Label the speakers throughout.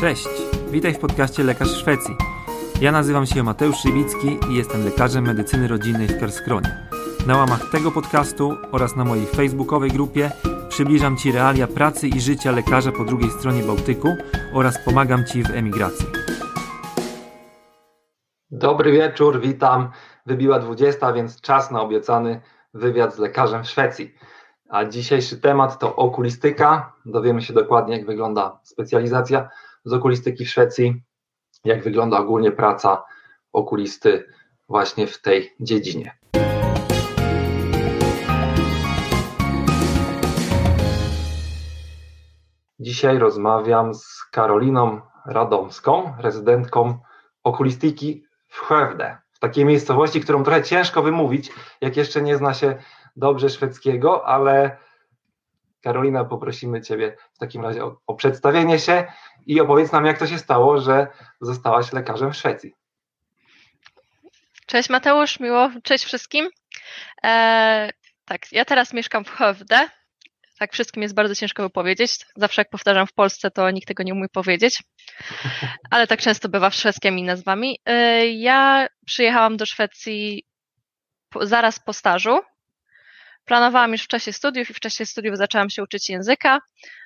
Speaker 1: Cześć, witaj w podcaście Lekarz Szwecji. Ja nazywam się Mateusz Szywicki i jestem lekarzem medycyny rodzinnej w Kerskronie. Na łamach tego podcastu oraz na mojej facebookowej grupie przybliżam Ci realia pracy i życia lekarza po drugiej stronie Bałtyku oraz pomagam Ci w emigracji.
Speaker 2: Dobry wieczór, witam. Wybiła 20, więc czas na obiecany wywiad z lekarzem w Szwecji. A dzisiejszy temat to okulistyka. Dowiemy się dokładnie, jak wygląda specjalizacja z okulistyki w Szwecji, jak wygląda ogólnie praca okulisty właśnie w tej dziedzinie. Dzisiaj rozmawiam z Karoliną Radomską, rezydentką okulistyki w Chewde, w takiej miejscowości, którą trochę ciężko wymówić, jak jeszcze nie zna się dobrze szwedzkiego, ale Karolina, poprosimy Ciebie w takim razie o, o, przedstawienie się i opowiedz nam, jak to się stało, że zostałaś lekarzem w Szwecji.
Speaker 3: Cześć Mateusz, miło, cześć wszystkim. E, tak, ja teraz mieszkam w Hövde. Tak, wszystkim jest bardzo ciężko wypowiedzieć. Zawsze jak powtarzam w Polsce, to nikt tego nie umie powiedzieć. Ale tak często bywa szwedzkimi nazwami. E, ja przyjechałam do Szwecji po, zaraz po stażu Planowałam już w czasie studiów i w czasie studiów zaczęłam się uczyć języka,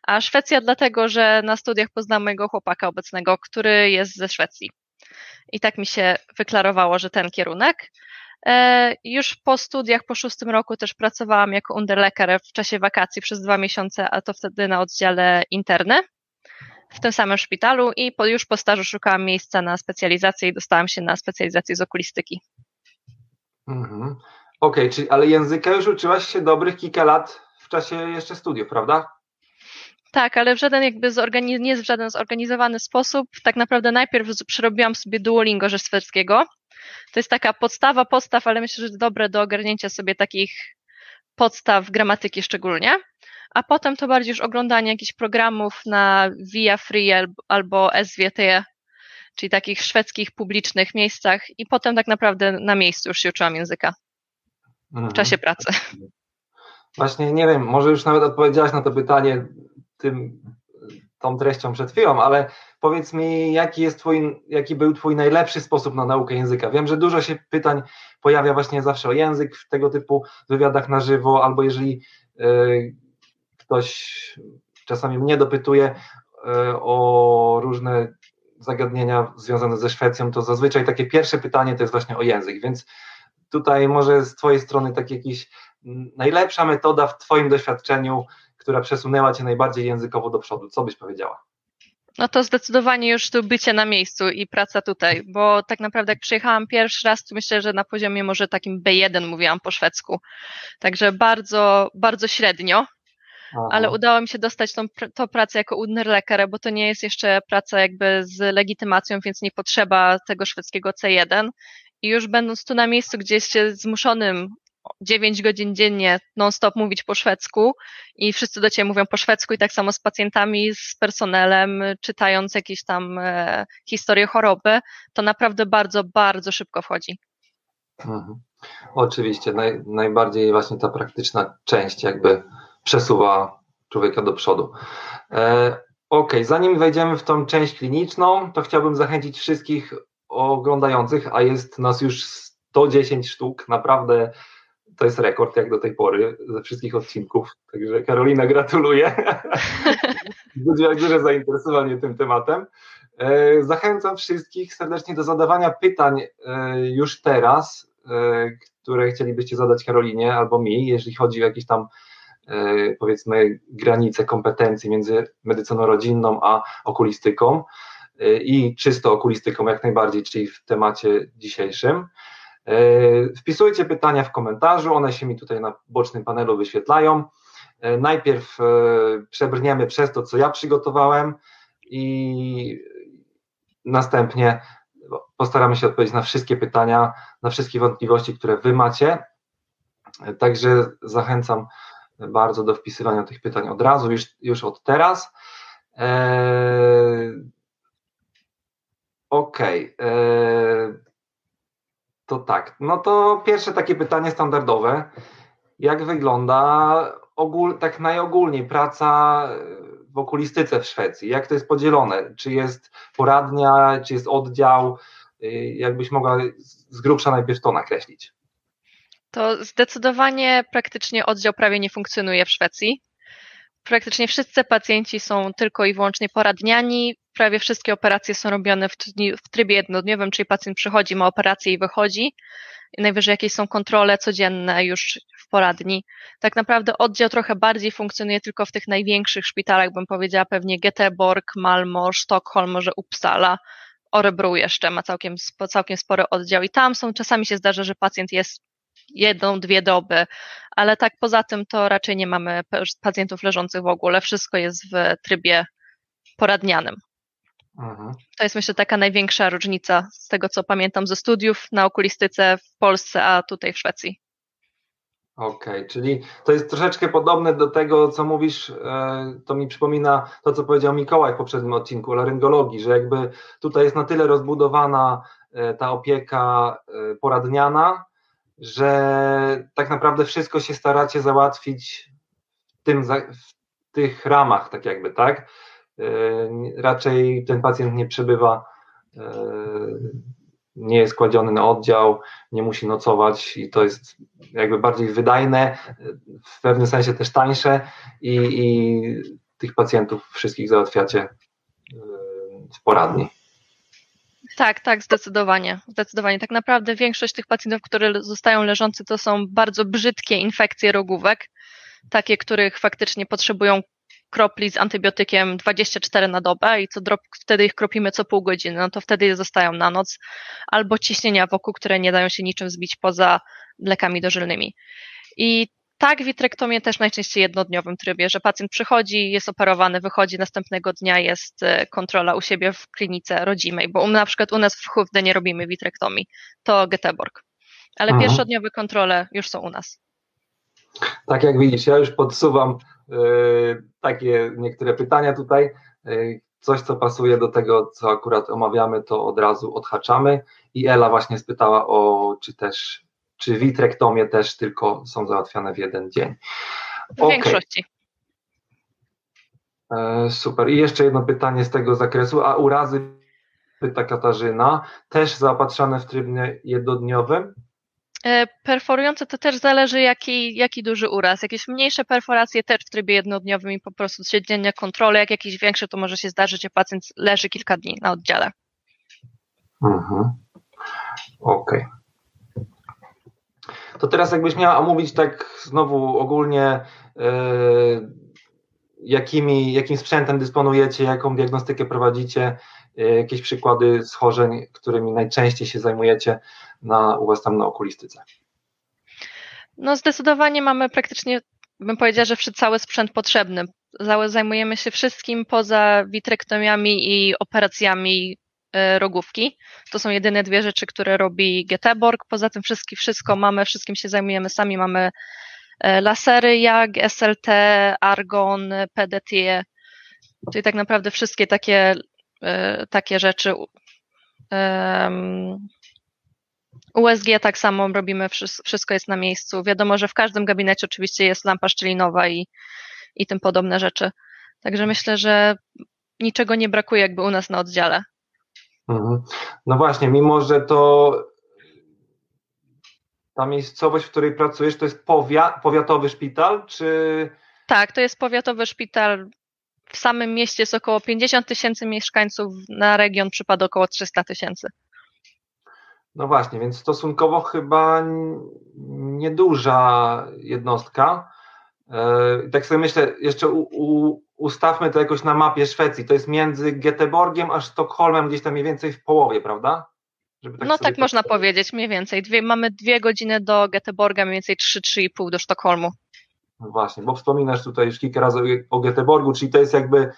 Speaker 3: a Szwecja dlatego, że na studiach poznałam mojego chłopaka obecnego, który jest ze Szwecji. I tak mi się wyklarowało, że ten kierunek. E, już po studiach, po szóstym roku też pracowałam jako underleker w czasie wakacji przez dwa miesiące, a to wtedy na oddziale interny w tym samym szpitalu i po, już po stażu szukałam miejsca na specjalizację i dostałam się na specjalizację z okulistyki.
Speaker 2: Mhm. Okej, okay, czyli ale języka już uczyłaś się dobrych kilka lat w czasie jeszcze studiów, prawda?
Speaker 3: Tak, ale w żaden jakby zorganiz- nie w żaden zorganizowany sposób. Tak naprawdę najpierw przerobiłam sobie Duolingo rzeszwedzkiego. To jest taka podstawa podstaw, ale myślę, że dobre do ogarnięcia sobie takich podstaw gramatyki szczególnie. A potem to bardziej już oglądanie jakichś programów na Via Free albo SVT, czyli takich szwedzkich publicznych miejscach i potem tak naprawdę na miejscu już się uczyłam języka w czasie mhm. pracy.
Speaker 2: Właśnie nie wiem, może już nawet odpowiedziałaś na to pytanie tym, tą treścią przed chwilą, ale powiedz mi, jaki jest twój, jaki był twój najlepszy sposób na naukę języka? Wiem, że dużo się pytań pojawia właśnie zawsze o język w tego typu wywiadach na żywo, albo jeżeli y, ktoś czasami mnie dopytuje y, o różne zagadnienia związane ze Szwecją, to zazwyczaj takie pierwsze pytanie to jest właśnie o język, więc tutaj może z Twojej strony tak jakiś najlepsza metoda w Twoim doświadczeniu, która przesunęła Cię najbardziej językowo do przodu? Co byś powiedziała?
Speaker 3: No to zdecydowanie już tu bycie na miejscu i praca tutaj, bo tak naprawdę jak przyjechałam pierwszy raz, to myślę, że na poziomie może takim B1 mówiłam po szwedzku. Także bardzo, bardzo średnio, Aha. ale udało mi się dostać tą, tą pracę jako Udnerlekarę, bo to nie jest jeszcze praca jakby z legitymacją, więc nie potrzeba tego szwedzkiego C1 i już będąc tu na miejscu, gdzie jesteście zmuszonym 9 godzin dziennie non-stop mówić po szwedzku i wszyscy do ciebie mówią po szwedzku i tak samo z pacjentami, z personelem, czytając jakieś tam e, historie choroby, to naprawdę bardzo, bardzo szybko wchodzi.
Speaker 2: Mhm. Oczywiście, naj, najbardziej właśnie ta praktyczna część jakby przesuwa człowieka do przodu. E, ok, zanim wejdziemy w tą część kliniczną, to chciałbym zachęcić wszystkich oglądających, a jest nas już 110 sztuk, naprawdę to jest rekord jak do tej pory ze wszystkich odcinków, także Karolina gratuluję. Budziła duże zainteresowanie tym tematem. E, zachęcam wszystkich serdecznie do zadawania pytań e, już teraz, e, które chcielibyście zadać Karolinie albo mi, jeżeli chodzi o jakieś tam powiedzmy granice kompetencji między medycyną rodzinną a okulistyką i czysto okulistyką jak najbardziej, czyli w temacie dzisiejszym. E, wpisujcie pytania w komentarzu, one się mi tutaj na bocznym panelu wyświetlają. E, najpierw e, przebrniemy przez to, co ja przygotowałem i następnie postaramy się odpowiedzieć na wszystkie pytania, na wszystkie wątpliwości, które Wy macie. Także zachęcam bardzo do wpisywania tych pytań od razu, już, już od teraz. Okej. Okay. E, to tak. No to pierwsze takie pytanie standardowe. Jak wygląda ogól, tak najogólniej praca w okulistyce w Szwecji? Jak to jest podzielone? Czy jest poradnia, czy jest oddział? Y, jakbyś mogła z grubsza najpierw to nakreślić.
Speaker 3: To zdecydowanie praktycznie oddział prawie nie funkcjonuje w Szwecji. Praktycznie wszyscy pacjenci są tylko i wyłącznie poradniani. Prawie wszystkie operacje są robione w, w trybie jednodniowym, czyli pacjent przychodzi, ma operację i wychodzi. Najwyżej jakieś są kontrole codzienne już w poradni. Tak naprawdę oddział trochę bardziej funkcjonuje tylko w tych największych szpitalach, bym powiedziała pewnie Göteborg, Malmo, Sztokholm, może Uppsala. Orebru jeszcze ma całkiem, całkiem spory oddział i tam są, czasami się zdarza, że pacjent jest jedną, dwie doby, ale tak poza tym to raczej nie mamy pacjentów leżących w ogóle, wszystko jest w trybie poradnianym. Mhm. To jest myślę taka największa różnica z tego, co pamiętam ze studiów na okulistyce w Polsce, a tutaj w Szwecji.
Speaker 2: Okej, okay, czyli to jest troszeczkę podobne do tego, co mówisz, e, to mi przypomina to, co powiedział Mikołaj w poprzednim odcinku o laryngologii, że jakby tutaj jest na tyle rozbudowana e, ta opieka e, poradniana, że tak naprawdę wszystko się staracie załatwić w, tym, w tych ramach, tak jakby, tak? Raczej ten pacjent nie przebywa nie jest kładziony na oddział, nie musi nocować i to jest jakby bardziej wydajne, w pewnym sensie też tańsze i, i tych pacjentów wszystkich załatwiacie w poradni.
Speaker 3: Tak, tak, zdecydowanie. Zdecydowanie. Tak naprawdę większość tych pacjentów, które zostają leżący, to są bardzo brzydkie infekcje rogówek, takie, których faktycznie potrzebują kropli z antybiotykiem 24 na dobę i co drop, wtedy ich kropimy co pół godziny, no to wtedy zostają na noc, albo ciśnienia wokół, które nie dają się niczym zbić poza lekami dożylnymi. I tak, witrektomię też najczęściej jednodniowym trybie, że pacjent przychodzi, jest operowany, wychodzi, następnego dnia jest e, kontrola u siebie w klinice rodzimej, bo na przykład u nas w Hufde nie robimy witrektomii, to Göteborg. Ale mhm. pierwszodniowe kontrole już są u nas.
Speaker 2: Tak jak widzisz, ja już podsuwam takie niektóre pytania tutaj. Y, coś, co pasuje do tego, co akurat omawiamy, to od razu odhaczamy. I Ela właśnie spytała o, czy też, czy witrektomie też tylko są załatwiane w jeden dzień.
Speaker 3: W okay. większości.
Speaker 2: E, super. I jeszcze jedno pytanie z tego zakresu. A urazy, pyta Katarzyna, też zaopatrzane w trybie jednodniowym?
Speaker 3: E, perforujące to też zależy jaki, jaki duży uraz. Jakieś mniejsze perforacje też w trybie jednodniowym i po prostu codziennie kontrole, jak jakieś większe to może się zdarzyć, że pacjent leży kilka dni na oddziale.
Speaker 2: Mhm. Okej. Okay. To teraz jakbyś miała omówić tak znowu ogólnie yy, jakimi, jakim sprzętem dysponujecie, jaką diagnostykę prowadzicie, jakieś przykłady schorzeń, którymi najczęściej się zajmujecie na, u Was tam na okulistyce?
Speaker 3: No zdecydowanie mamy praktycznie, bym powiedziała, że cały sprzęt potrzebny. Zajmujemy się wszystkim poza witrektomiami i operacjami e, rogówki. To są jedyne dwie rzeczy, które robi Göteborg. Poza tym wszystkim, wszystko mamy, wszystkim się zajmujemy sami. Mamy e, lasery jak SLT, Argon, PDT, czyli tak naprawdę wszystkie takie, e, takie rzeczy USG tak samo robimy, wszystko jest na miejscu. Wiadomo, że w każdym gabinecie oczywiście jest lampa szczelinowa i, i tym podobne rzeczy. Także myślę, że niczego nie brakuje jakby u nas na oddziale.
Speaker 2: Mhm. No właśnie, mimo że to ta miejscowość, w której pracujesz, to jest powia powiatowy szpital, czy...
Speaker 3: Tak, to jest powiatowy szpital. W samym mieście jest około 50 tysięcy mieszkańców, na region przypada około 300 tysięcy.
Speaker 2: No właśnie, więc stosunkowo chyba nieduża jednostka. E, tak sobie myślę, jeszcze u, u, ustawmy to jakoś na mapie Szwecji. To jest między Göteborgiem a Sztokholmem, gdzieś tam mniej więcej w połowie, prawda?
Speaker 3: Tak no tak można powiedzieć, mniej więcej. Dwie, mamy dwie godziny do Göteborga, mniej więcej trzy, trzy i pół do Sztokholmu.
Speaker 2: No właśnie, bo wspominasz tutaj już kilka razy o Göteborgu, czyli to jest jakby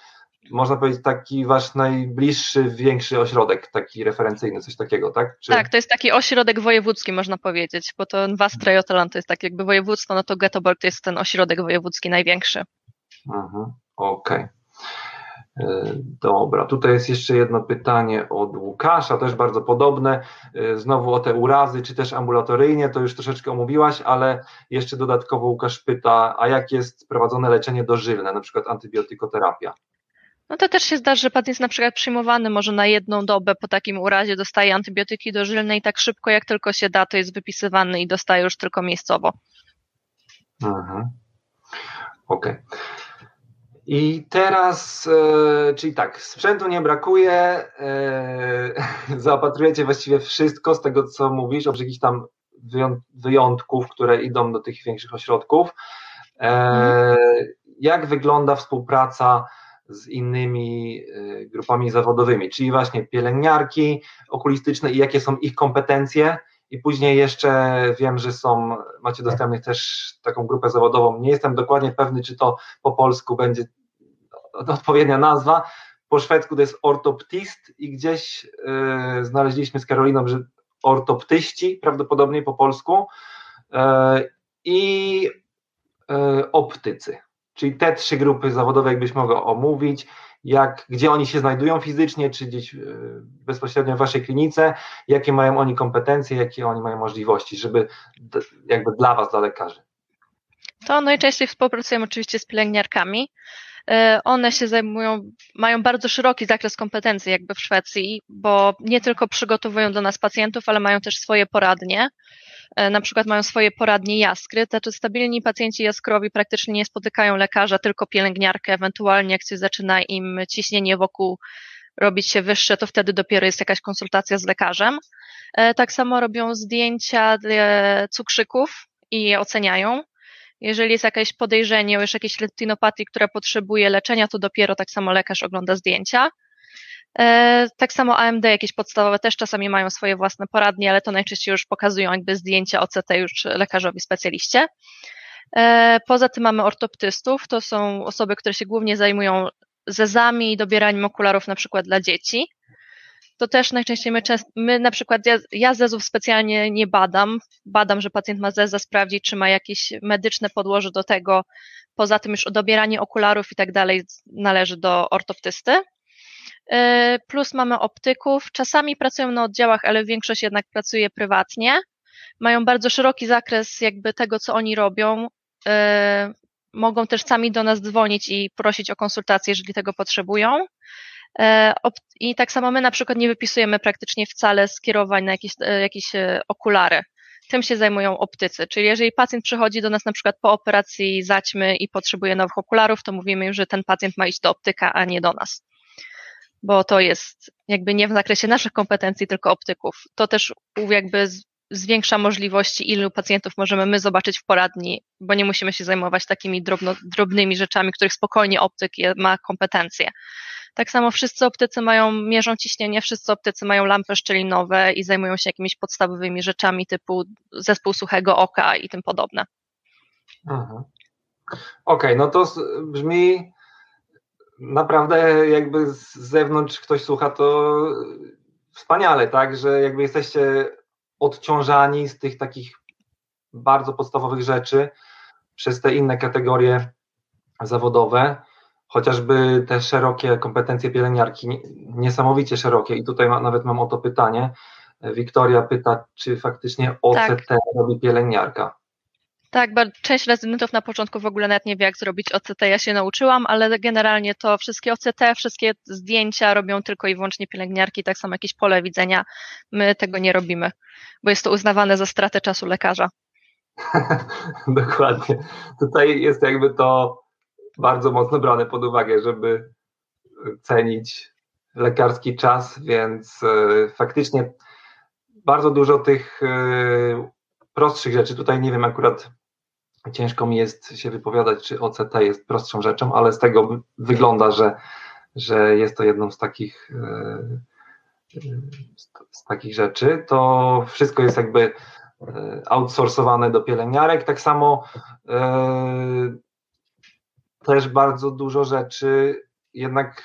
Speaker 2: można powiedzieć, taki wasz najbliższy, większy ośrodek, taki referencyjny, coś takiego, tak?
Speaker 3: Czy... Tak, to jest taki ośrodek wojewódzki, można powiedzieć, bo to Wastra Jotalan to jest tak jakby województwo, no to Göteborg to jest ten ośrodek wojewódzki największy.
Speaker 2: Mhm, okej. Okay. E, dobra, tutaj jest jeszcze jedno pytanie od Łukasza, też bardzo podobne. E, znowu o te urazy, czy też ambulatoryjnie, to już troszeczkę omówiłaś, ale jeszcze dodatkowo Łukasz pyta, a jak jest prowadzone leczenie dożylne, na przykład antybiotykoterapia?
Speaker 3: No to też się zdarza, że pacjent jest na przykład przyjmowany może na jedną dobę po takim urazie, dostaje antybiotyki dożylne i tak szybko jak tylko się da, to jest wypisywany i dostaje już tylko miejscowo.
Speaker 2: Mhm. Okej. Okay. I teraz, e, czyli tak, sprzętu nie brakuje, e, zaopatrujecie właściwie wszystko z tego, co mówisz, oprócz jakichś tam wyjątków, które idą do tych większych ośrodków. E, mhm. Jak wygląda współpraca z innymi grupami zawodowymi, czyli właśnie pielęgniarki okulistyczne i jakie są ich kompetencje? I później jeszcze wiem, że są, macie dostępnych też taką grupę zawodową. Nie jestem dokładnie pewny, czy to po polsku będzie odpowiednia nazwa. Po szwedzku to jest ortoptist i gdzieś yy, znaleźliśmy z Karoliną, że ortoptyści, prawdopodobnie po polsku, yy, i yy, optycy. Czyli te trzy grupy zawodowe, jakbyś mogła omówić, jak, gdzie oni się znajdują fizycznie, czy gdzieś bezpośrednio w waszej klinice, jakie mają oni kompetencje, jakie oni mają możliwości, żeby jakby dla was, dla lekarzy.
Speaker 3: To najczęściej współpracujemy oczywiście z pielęgniarkami. E, one się zajmują, mają bardzo szeroki zakres kompetencji jakby w Szwecji, bo nie tylko przygotowują do nas pacjentów, ale mają też swoje poradnie. E, na przykład mają swoje poradnie jaskry, znaczy stabilni pacjenci jaskrowi praktycznie nie spotykają lekarza, tylko pielęgniarkę, ewentualnie jak coś zaczyna im ciśnienie wokół robić się wyższe, to wtedy dopiero jest jakaś konsultacja z lekarzem. E, tak samo robią zdjęcia cukrzyków i je oceniają. Jeżeli jest jakieś podejrzenie o już jakiejś retinopatii, która potrzebuje leczenia, to dopiero tak samo lekarz ogląda zdjęcia. E, tak samo AMD, jakieś podstawowe też czasami mają swoje własne poradnie, ale to najczęściej już pokazują jakby zdjęcia OCT już lekarzowi specjaliście. E, poza tym mamy ortoptystów, to są osoby, które się głównie zajmują zezami i dobieraniem okularów na przykład dla dzieci to też najczęściej my, my na przykład, ja, ja zezów specjalnie nie badam, badam, że pacjent ma zeza, sprawdzić, czy ma jakieś medyczne podłoże do tego, poza tym już dobieranie okularów i tak dalej należy do ortoptysty. Y, plus mamy optyków, czasami pracują na oddziałach, ale większość jednak pracuje prywatnie. Mają bardzo szeroki zakres jakby tego, co oni robią. Y, mogą też sami do nas dzwonić i prosić o konsultację, jeżeli tego potrzebują. E, I tak samo my na przykład nie wypisujemy praktycznie wcale skierowań na jakieś, e, jakieś e, okulary. Tym się zajmują optycy. Czyli jeżeli pacjent przychodzi do nas na przykład po operacji zaćmy i potrzebuje nowych okularów, to mówimy już, że ten pacjent ma iść do optyka, a nie do nas. Bo to jest jakby nie w zakresie naszych kompetencji, tylko optyków. To też jakby zwiększa możliwości, ilu pacjentów możemy my zobaczyć w poradni, bo nie musimy się zajmować takimi drobno, drobnymi rzeczami, których spokojnie optyk ma kompetencje. Tak samo wszyscy optycy mają, mierzą ciśnienie, wszyscy optycy mają lampy szczelinowe i zajmują się jakimiś podstawowymi rzeczami typu zespół suchego oka i tym podobne.
Speaker 2: Okej, okay, no to brzmi naprawdę jakby z zewnątrz ktoś słucha to wspaniale, tak, że jakby jesteście odciążani z tych takich bardzo podstawowych rzeczy przez te inne kategorie zawodowe chociażby te szerokie kompetencje pielęgniarki, niesamowicie szerokie i tutaj ma, nawet mam o to pytanie. Wiktoria pyta, czy faktycznie OCT tak. robi pielęgniarka?
Speaker 3: Tak, część rezydentów na początku w ogóle nawet nie wie, jak zrobić OCT. Ja się nauczyłam, ale generalnie to wszystkie OCT, wszystkie zdjęcia robią tylko i wyłącznie pielęgniarki, tak samo jakieś pole widzenia. My tego nie robimy, bo jest to uznawane za stratę czasu lekarza.
Speaker 2: Dokładnie. Tutaj jest jakby to bardzo mocno brane pod uwagę, żeby cenić lekarski czas, więc e, faktycznie bardzo dużo tych e, prostszych rzeczy. Tutaj nie wiem, akurat ciężko mi jest się wypowiadać, czy OCT jest prostszą rzeczą, ale z tego wygląda, że, że jest to jedną z takich e, z takich rzeczy, to wszystko jest jakby outsourcowane do pielęgniarek. Tak samo też bardzo dużo rzeczy jednak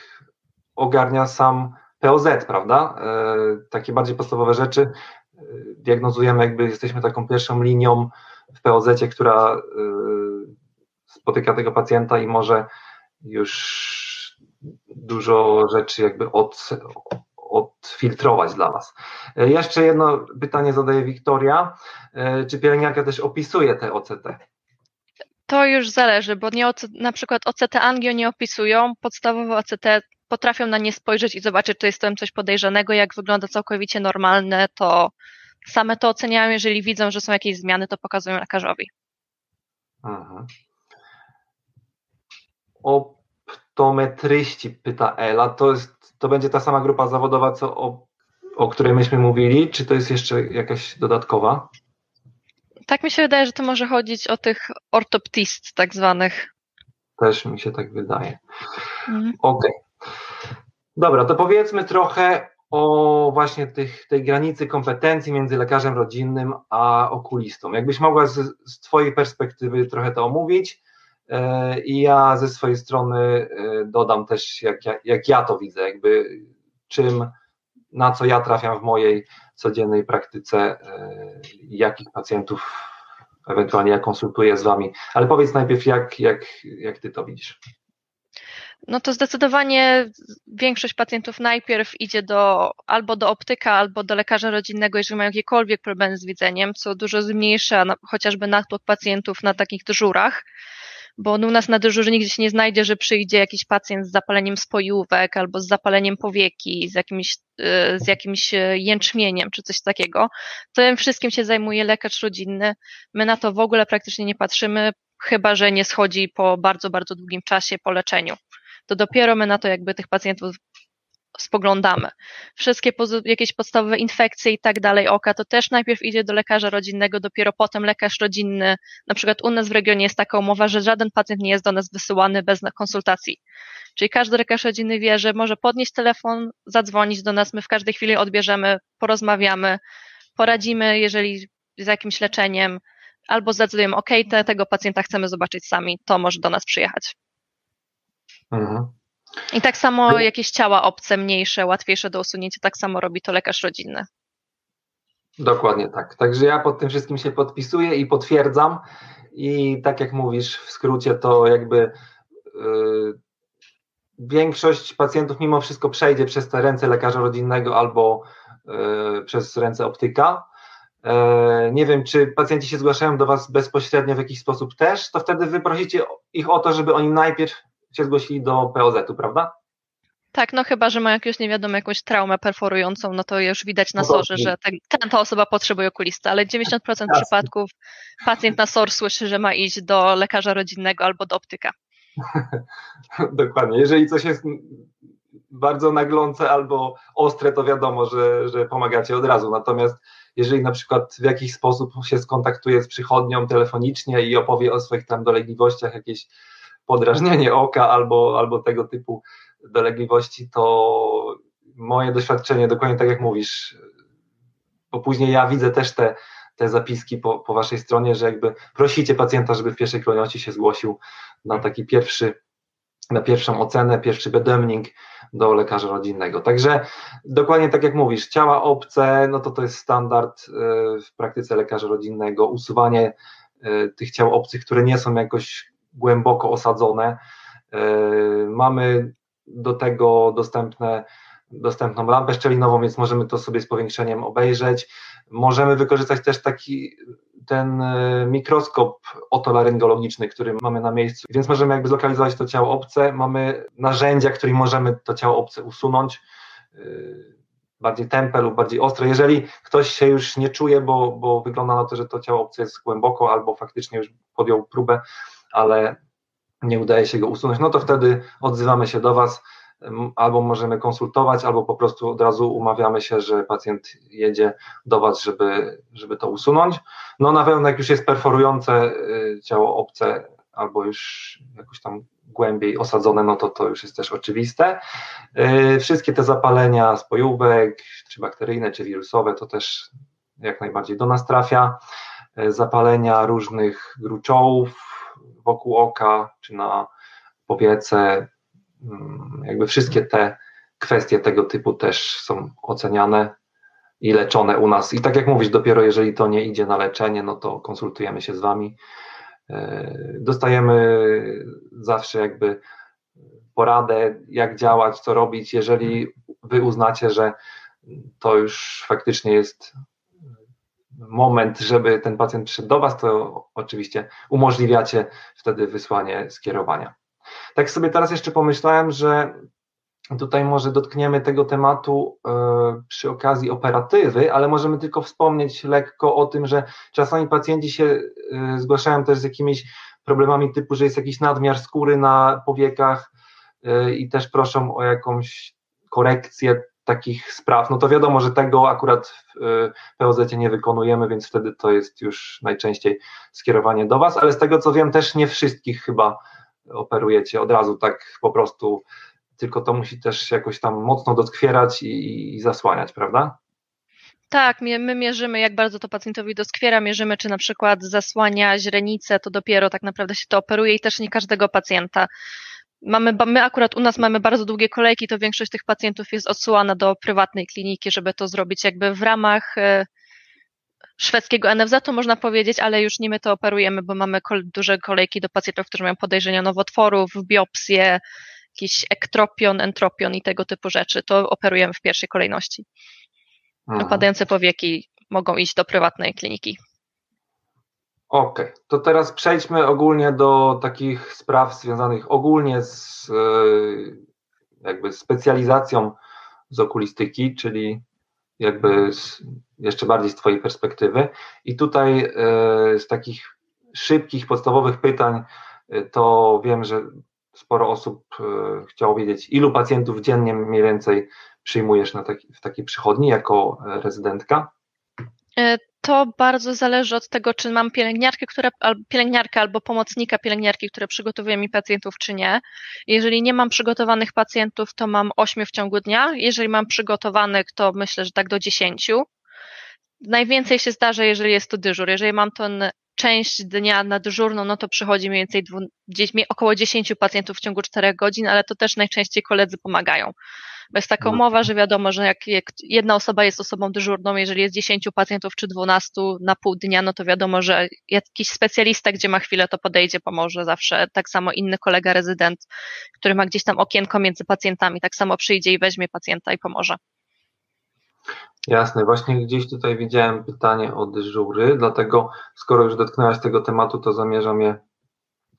Speaker 2: ogarnia sam POZ, prawda? E, takie bardziej podstawowe rzeczy e, diagnozujemy, jakby jesteśmy taką pierwszą linią w POZ, która e, spotyka tego pacjenta i może już dużo rzeczy jakby od, odfiltrować dla Was. Jeszcze jedno pytanie zadaje Wiktoria. Czy pielęgniarka też opisuje te OCT?
Speaker 3: To już zależy, bo nie, na przykład OCT angio nie opisują, podstawowe OCT potrafią na nie spojrzeć i zobaczyć, czy jest tam coś podejrzanego, jak wygląda całkowicie normalne, to same to oceniają, jeżeli widzą, że są jakieś zmiany, to pokazują lekarzowi. Mhm.
Speaker 2: Optometryści, pyta Ela, to, jest, to będzie ta sama grupa zawodowa, co o, o której myśmy mówili, czy to jest jeszcze jakaś dodatkowa?
Speaker 3: Tak mi się wydaje, że to może chodzić o tych ortoptist tak zwanych.
Speaker 2: Też mi się tak wydaje. Mhm. Okej. Okay. Dobra, to powiedzmy trochę o właśnie tych, tej granicy kompetencji między lekarzem rodzinnym a okulistą. Jakbyś mogła z, z Twojej perspektywy trochę to omówić yy, i ja ze swojej strony yy, dodam też, jak ja, jak ja to widzę, jakby czym, na co ja trafiam w mojej codziennej praktyce, yy, jakich pacjentów ewentualnie ja konsultuję z Wami. Ale powiedz najpierw, jak, jak, jak Ty to widzisz
Speaker 3: no to zdecydowanie większość pacjentów najpierw idzie do, albo do optyka, albo do lekarza rodzinnego, jeżeli mają jakiekolwiek problemy z widzeniem, co dużo zmniejsza chociażby natłok pacjentów na takich dyżurach, bo u nas na dyżurze nigdzie się nie znajdzie, że przyjdzie jakiś pacjent z zapaleniem spojówek albo z zapaleniem powieki, z jakimś, y, z jakimś y, jęczmieniem czy coś takiego. Tym wszystkim się zajmuje lekarz rodzinny. My na to w ogóle praktycznie nie patrzymy, chyba że nie schodzi po bardzo, bardzo długim czasie po leczeniu to dopiero my na to jakby tych pacjentów spoglądamy. Wszystkie jakieś podstawowe infekcje i tak dalej oka, to też najpierw idzie do lekarza rodzinnego, dopiero potem lekarz rodzinny. Na przykład u nas w regionie jest taka umowa, że żaden pacjent nie jest do nas wysyłany bez konsultacji. Czyli każdy lekarz rodzinny wie, że może podnieść telefon, zadzwonić do nas, my w każdej chwili odbierzemy, porozmawiamy, poradzimy, jeżeli z jakimś leczeniem, albo zdecydujemy, ok, te, tego pacjenta chcemy zobaczyć sami, to może do nas przyjechać. I tak samo jakieś ciała obce, mniejsze, łatwiejsze do usunięcia, tak samo robi to lekarz rodzinny.
Speaker 2: Dokładnie tak. Także ja pod tym wszystkim się podpisuję i potwierdzam. I tak jak mówisz, w skrócie, to jakby yy, większość pacjentów mimo wszystko przejdzie przez te ręce lekarza rodzinnego albo yy, przez ręce optyka. Yy, nie wiem, czy pacjenci się zgłaszają do Was bezpośrednio w jakiś sposób też, to wtedy wy prosicie ich o to, żeby oni najpierw się zgłosili do POZ-u, prawda?
Speaker 3: Tak, no chyba, że ma jakąś, nie wiadomo, jakąś traumę perforującą, no to już widać na no sorze, że ten, ta osoba potrzebuje okulisty, ale 90% Jasne. przypadków pacjent na SOR słyszy, że ma iść do lekarza rodzinnego albo do optyka.
Speaker 2: Dokładnie. Jeżeli coś jest bardzo naglące albo ostre, to wiadomo, że, że pomagacie od razu. Natomiast jeżeli na przykład w jakiś sposób się skontaktuje z przychodnią telefonicznie i opowie o swoich tam dolegliwościach, jakieś podrażnienie oka albo, albo tego typu dolegliwości, to moje doświadczenie, dokładnie tak jak mówisz, bo później ja widzę też te, te zapiski po, po waszej stronie, że jakby prosicie pacjenta, żeby w pierwszej kolejności się zgłosił na taki pierwszy, na pierwszą ocenę, pierwszy bedemning do lekarza rodzinnego. Także dokładnie tak jak mówisz, ciała obce, no to to jest standard e, w praktyce lekarza rodzinnego, usuwanie e, tych ciał obcych, które nie są jakoś głęboko osadzone. E, mamy do tego dostępne, dostępną lampę szczelinową, więc możemy to sobie z powiększeniem obejrzeć. Możemy wykorzystać też taki ten e, mikroskop otolaryngologiczny, który mamy na miejscu, więc możemy jakby zlokalizować to ciało obce. Mamy narzędzia, którymi możemy to ciało obce usunąć e, bardziej tempe lub bardziej ostre. Jeżeli ktoś się już nie czuje, bo, bo wygląda na to, że to ciało obce jest głęboko albo faktycznie już podjął próbę, ale nie udaje się go usunąć, no to wtedy odzywamy się do Was, albo możemy konsultować, albo po prostu od razu umawiamy się, że pacjent jedzie do Was, żeby, żeby to usunąć. No na pewno jak już jest perforujące y, ciało obce, albo już jakoś tam głębiej osadzone, no to to już jest też oczywiste. Y, wszystkie te zapalenia spojówek, czy bakteryjne, czy wirusowe, to też jak najbardziej do nas trafia. Y, zapalenia różnych gruczołów, wokół oka, czy na powiece. Mm, jakby wszystkie te kwestie tego typu też są oceniane i leczone u nas. I tak jak mówisz, dopiero jeżeli to nie idzie na leczenie, no to konsultujemy się z Wami. E, dostajemy zawsze jakby poradę, jak działać, co robić, jeżeli Wy uznacie, że to już faktycznie jest moment, żeby ten pacjent przyszedł do Was, to oczywiście umożliwiacie wtedy wysłanie skierowania. Tak sobie teraz jeszcze pomyślałem, że Tutaj może dotkniemy tego tematu e, przy okazji operatywy, ale możemy tylko wspomnieć lekko o tym, że czasami pacjenci się e, zgłaszają też z jakimiś problemami typu, że jest jakiś nadmiar skóry na powiekach e, i też proszą o jakąś korekcję takich spraw. No to wiadomo, że tego akurat w POZ nie wykonujemy, więc wtedy to jest już najczęściej skierowanie do Was, ale z tego co wiem, też nie wszystkich chyba operujecie od razu tak po prostu tylko to musi też jakoś tam mocno doskwierać i, i zasłaniać, prawda?
Speaker 3: Tak, my mierzymy, jak bardzo to pacjentowi doskwiera, mierzymy, czy na przykład zasłania źrenicę, to dopiero tak naprawdę się to operuje i też nie każdego pacjenta. Mamy, my akurat u nas mamy bardzo długie kolejki, to większość tych pacjentów jest odsyłana do prywatnej kliniki, żeby to zrobić jakby w ramach e, szwedzkiego NFZ, to można powiedzieć, ale już nie my to operujemy, bo mamy duże kolejki do pacjentów, którzy mają podejrzenia nowotworów, biopsje, jakiś ektropion, entropion i tego typu rzeczy, to operujemy w pierwszej kolejności. Opadające powieki mogą iść do prywatnej kliniki.
Speaker 2: Okej, okay. to teraz przejdźmy ogólnie do takich spraw związanych ogólnie z e, jakby specjalizacją z okulistyki, czyli jakby z, jeszcze bardziej z Twojej perspektywy. I tutaj e, z takich szybkich, podstawowych pytań, e, to wiem, że sporo osób chciało wiedzieć, ilu pacjentów dziennie mniej więcej przyjmujesz na taki, w takiej przychodni jako rezydentka?
Speaker 3: To bardzo zależy od tego, czy mam pielęgniarkę, która, pielęgniarkę albo pomocnika pielęgniarki, które przygotowuje mi pacjentów, czy nie. Jeżeli nie mam przygotowanych pacjentów, to mam 8 w ciągu dnia. Jeżeli mam przygotowanych, to myślę, że tak do 10. Najwięcej się zdarza, jeżeli jest to dyżur. Jeżeli mam ten część dnia na dyżurną, no to przychodzi mniej więcej dwu, około 10 pacjentów w ciągu 4 godzin, ale to też najczęściej koledzy pomagają. Bo jest taka no. umowa, że wiadomo, że jak, jak, jedna osoba jest osobą dyżurną, jeżeli jest 10 pacjentów czy 12 na pół dnia, no to wiadomo, że jakiś specjalista, gdzie ma chwilę, to podejdzie, pomoże zawsze. Tak samo inny kolega rezydent, który ma gdzieś tam okienko między pacjentami, tak samo przyjdzie i weźmie pacjenta i pomoże.
Speaker 2: Jasne, właśnie gdzieś tutaj widziałem pytanie o dyżury, dlatego skoro już dotknęłaś tego tematu, to zamierzam je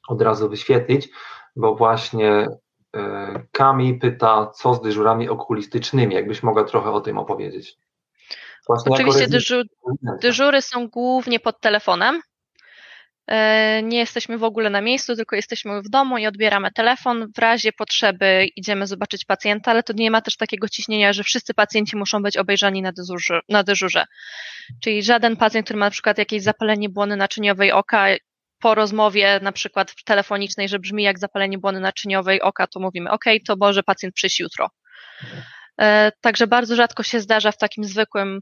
Speaker 2: od razu wyświetlić, bo właśnie e, Kami pyta, co z dyżurami okulistycznymi, jakbyś mogła trochę o tym opowiedzieć.
Speaker 3: Właśnie Oczywiście dyżur, dyżury są głównie pod telefonem, nie jesteśmy w ogóle na miejscu, tylko jesteśmy w domu i odbieramy telefon. W razie potrzeby idziemy zobaczyć pacjenta, ale to nie ma też takiego ciśnienia, że wszyscy pacjenci muszą być obejrzani na dyżurze. Na dyżurze. Czyli żaden pacjent, który ma na przykład jakieś zapalenie błony naczyniowej oka, po rozmowie na przykład telefonicznej, że brzmi jak zapalenie błony naczyniowej oka, to mówimy, ok, to może pacjent przyjść jutro. E, także bardzo rzadko się zdarza w takim zwykłym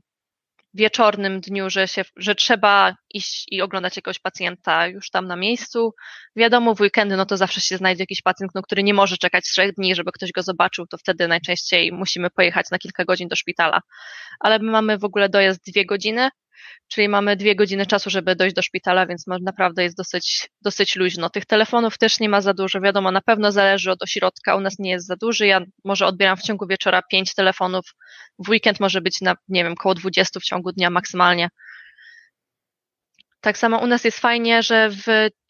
Speaker 3: wieczornym dniu, że, się, że trzeba iść i oglądać jakiegoś pacjenta już tam na miejscu. Wiadomo, w weekendy, no to zawsze się znajdzie jakiś pacjent, no, który nie może czekać trzech dni, żeby ktoś go zobaczył, to wtedy najczęściej musimy pojechać na kilka godzin do szpitala. Ale my mamy w ogóle dojazd dwie godziny, czyli mamy dwie godziny czasu, żeby dojść do szpitala, więc naprawdę jest dosyć, dosyć luźno. Tych telefonów też nie ma za dużo, wiadomo, na pewno zależy od ośrodka, u nas nie jest za duży, ja może odbieram w ciągu wieczora pięć telefonów, w weekend może być na, nie wiem, około 20 w ciągu dnia maksymalnie. Tak samo u nas jest fajnie, że w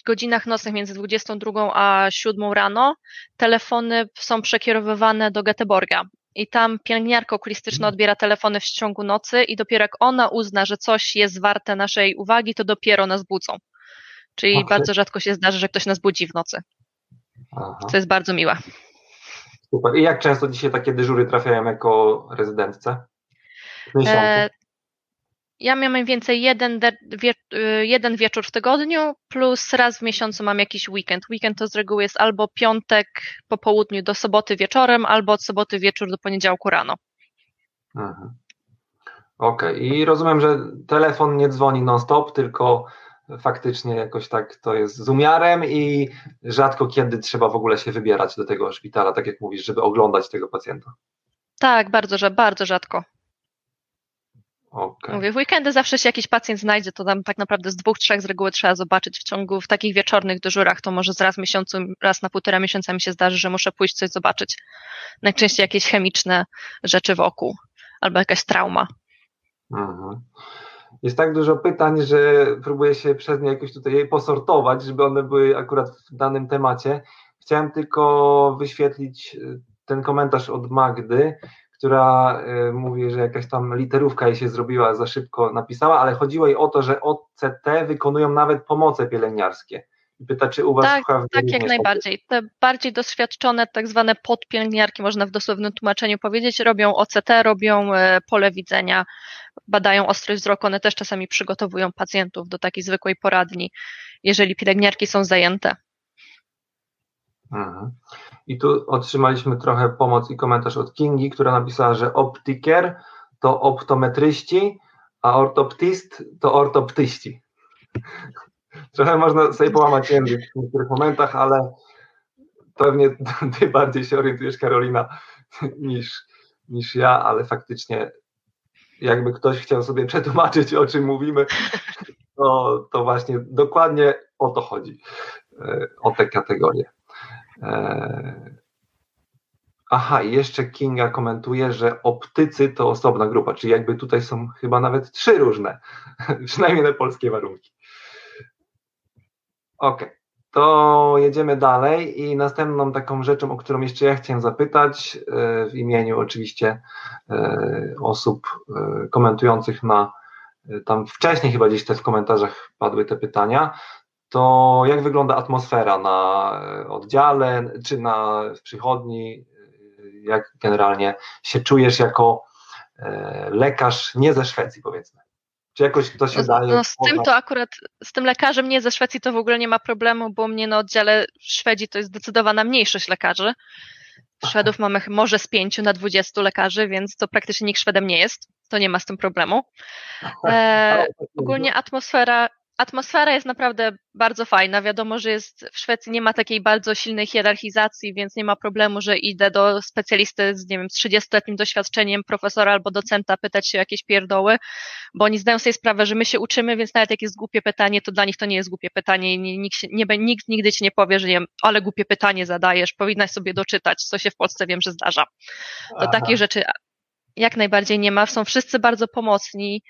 Speaker 3: godzinach nocnych między 22 a 7 rano telefony są przekierowywane do Göteborga i tam pielęgniarka okulistyczna mhm. odbiera telefony w ciągu nocy i dopiero jak ona uzna, że coś jest warte naszej uwagi, to dopiero nas budzą. Czyli okay. bardzo rzadko się zdarzy, że ktoś nas budzi w nocy. Aha. Co jest bardzo miłe.
Speaker 2: Super. I jak często dzisiaj takie dyżury trafiają jako rezydentce? E,
Speaker 3: ja miałem więcej jeden, wie, y, jeden wieczór w tygodniu, plus raz w miesiącu mam jakiś weekend. Weekend to z reguły jest albo piątek po południu do soboty wieczorem, albo od soboty wieczór do poniedziałku rano.
Speaker 2: Mhm. Okej, okay. i rozumiem, że telefon nie dzwoni non-stop, tylko faktycznie jakoś tak to jest z umiarem i rzadko kiedy trzeba w ogóle się wybierać do tego szpitala, tak jak mówisz, żeby oglądać tego pacjenta.
Speaker 3: Tak, bardzo, bardzo rzadko. Okay. Mówię, w weekendy zawsze się jakiś pacjent znajdzie, to tam tak naprawdę z dwóch, trzech z reguły trzeba zobaczyć w ciągu, w takich wieczornych dyżurach, to może raz w miesiącu, raz na półtora miesiąca mi się zdarzy, że muszę pójść coś zobaczyć. Najczęściej jakieś chemiczne rzeczy wokół, albo jakaś trauma. Mhm.
Speaker 2: Jest tak dużo pytań, że próbuję się przez nie jakoś tutaj posortować, żeby one były akurat w danym temacie. Chciałem tylko wyświetlić y, ten komentarz od Magdy, która y, mówi, że jakaś tam literówka jej się zrobiła, za szybko napisała, ale chodziło jej o to, że OCT wykonują nawet pomoce pielęgniarskie. I pyta, czy u Was
Speaker 3: tak, tak, jak najbardziej. Te bardziej doświadczone, tak zwane podpielęgniarki, można w dosłownym tłumaczeniu powiedzieć, robią OCT, robią e, pole widzenia, badają ostrość wzroku, one też czasami przygotowują pacjentów do takiej zwykłej poradni, jeżeli pielęgniarki są zajęte.
Speaker 2: Mhm. I tu otrzymaliśmy trochę pomoc i komentarz od Kingi, która napisała, że optykier to optometryści, a ortoptyst to ortoptyści. Trochę można sobie połamać język w niektórych momentach, ale pewnie ty bardziej się orientujesz, Karolina, niż, niż ja, ale faktycznie jakby ktoś chciał sobie przetłumaczyć, o czym mówimy, to, to właśnie dokładnie o to chodzi, e, o te kategorie. E, aha, i jeszcze Kinga komentuje, że optycy to osobna grupa, czyli jakby tutaj są chyba nawet trzy różne, przynajmniej na polskie warunki. Ok, to jedziemy dalej i następną taką rzeczą, o którą jeszcze ja chciałem zapytać, e, w imieniu oczywiście e, osób komentujących na, tam wcześniej chyba gdzieś te w komentarzach padły te pytania, to jak wygląda atmosfera na e, oddziale czy na w przychodni? Jak generalnie się czujesz jako e, lekarz nie ze Szwecji, powiedzmy? Czy jakoś to się no, daje?
Speaker 3: No z tym to akurat, z tym lekarzem nie ze Szwecji to w ogóle nie ma problemu, bo mnie na oddziale Szwedzi to jest zdecydowana mniejszość lekarzy. Szwedów mamy może z pięciu na dwudziestu lekarzy, więc to praktycznie nikt Szwedem nie jest. To nie ma z tym problemu. E, ogólnie atmosfera atmosfera jest naprawdę bardzo fajna. Wiadomo, że jest w Szwecji nie ma takiej bardzo silnej hierarchizacji, więc nie ma problemu, że idę do specjalisty z, nie wiem, z 30-letnim doświadczeniem, profesora albo docenta pytać się o jakieś pierdoły, bo oni zdają sobie sprawę, że my się uczymy, więc nawet jak jest głupie pytanie, to dla nich to nie jest głupie pytanie i nikt, się, nie, nikt nigdy ci nie powie, że nie wiem, ale głupie pytanie zadajesz, powinnaś sobie doczytać, co się w Polsce wiem, że zdarza. To takie rzeczy jak najbardziej nie ma. Są wszyscy bardzo pomocni.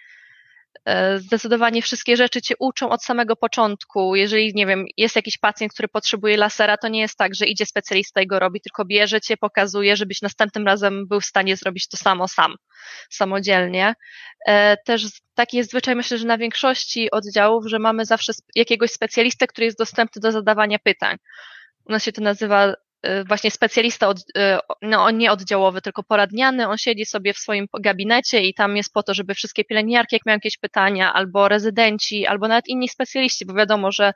Speaker 3: E, zdecydowanie wszystkie rzeczy cię uczą od samego początku. Jeżeli, nie wiem, jest jakiś pacjent, który potrzebuje lasera, to nie jest tak, że idzie specjalista i go robi, tylko bierze cię, pokazuje, żebyś następnym razem był w stanie zrobić to samo sam, samodzielnie. E, też taki jest zwyczaj, myślę, że na większości oddziałów, że mamy zawsze jakiegoś specjalistę, który jest dostępny do zadawania pytań. U nas się to nazywa właśnie specjalista, od, y, no nie oddziałowy, tylko poradniany, on siedzi sobie w swoim gabinecie i tam jest po to, żeby wszystkie pielęgniarki, jak mają jakieś pytania, albo rezydenci, albo nawet inni specjaliści, bo wiadomo, że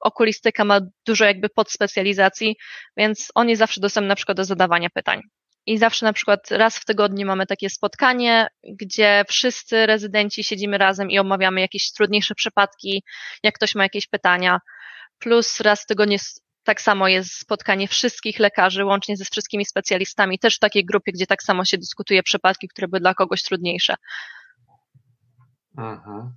Speaker 3: okulistyka ma dużo jakby podspecjalizacji, więc on jest zawsze dostępny na przykład do zadawania pytań. I zawsze na przykład raz w tygodniu mamy takie spotkanie, gdzie wszyscy rezydenci siedzimy razem i omawiamy jakieś trudniejsze przypadki, jak ktoś ma jakieś pytania. Plus raz w tygodniu tak samo jest spotkanie wszystkich lekarzy, łącznie ze wszystkimi specjalistami, też w takiej grupie, gdzie tak samo się dyskutuje przypadki, które były dla kogoś trudniejsze.
Speaker 2: Mhm.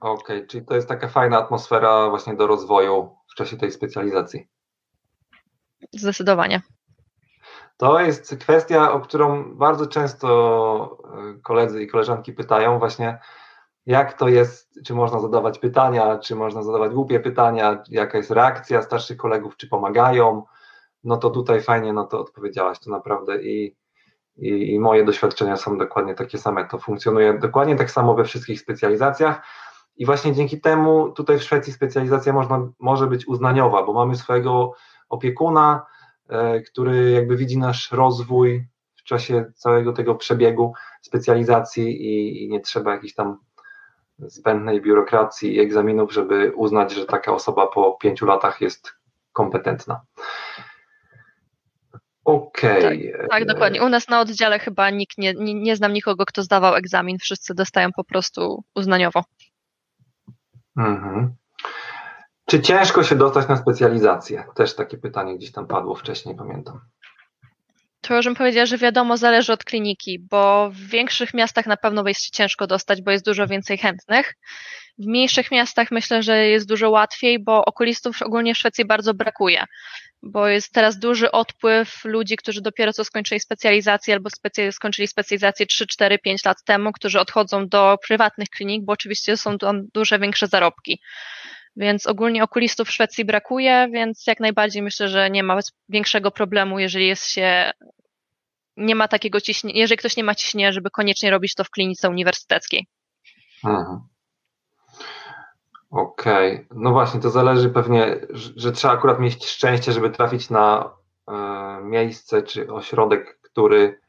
Speaker 2: Okej, okay, czyli to jest taka fajna atmosfera właśnie do rozwoju w czasie tej specjalizacji.
Speaker 3: Zdecydowanie.
Speaker 2: To jest kwestia, o którą bardzo często e, koledzy i koleżanki pytają, właśnie jak to jest, czy można zadawać pytania, czy można zadawać głupie pytania, jaka jest reakcja starszych kolegów, czy pomagają, no to tutaj fajnie na to odpowiedziałaś, to naprawdę i, i, i moje doświadczenia są dokładnie takie same, to funkcjonuje dokładnie tak samo we wszystkich specjalizacjach. I właśnie dzięki temu tutaj w Szwecji specjalizacja można, może być uznaniowa, bo mamy swojego opiekuna, e, który jakby widzi nasz rozwój w czasie całego tego przebiegu specjalizacji i, i nie trzeba jakichś tam zbędnej biurokracji i egzaminów, żeby uznać, że taka osoba po pięciu latach jest kompetentna. Okej.
Speaker 3: Okay. Tak, tak, dokładnie. U nas na oddziale chyba nikt nie, nie, nie znam nikogo, kto zdawał egzamin. Wszyscy dostają po prostu uznaniowo. Mhm.
Speaker 2: Czy ciężko się dostać na specjalizację? Też takie pytanie gdzieś tam padło wcześniej, pamiętam
Speaker 3: to bym powiedziała, że wiadomo, zależy od kliniki, bo w większych miastach na pewno się ciężko dostać, bo jest dużo więcej chętnych. W mniejszych miastach myślę, że jest dużo łatwiej, bo okulistów ogólnie w Szwecji bardzo brakuje, bo jest teraz duży odpływ ludzi, którzy dopiero co skończyli specjalizację albo specy skończyli specjalizację 3, 4, 5 lat temu, którzy odchodzą do prywatnych klinik, bo oczywiście są tam duże, większe zarobki. Więc ogólnie okulistów w Szwecji brakuje, więc jak najbardziej myślę, że nie ma większego problemu, jeżeli jest się, nie ma takiego ciśnienia, jeżeli ktoś nie ma ciśnienia, żeby koniecznie robić to w klinice uniwersyteckiej. Mhm.
Speaker 2: Okej, okay. no właśnie, to zależy pewnie, że, trzeba akurat mieć szczęście, żeby trafić na e, miejsce czy ośrodek, który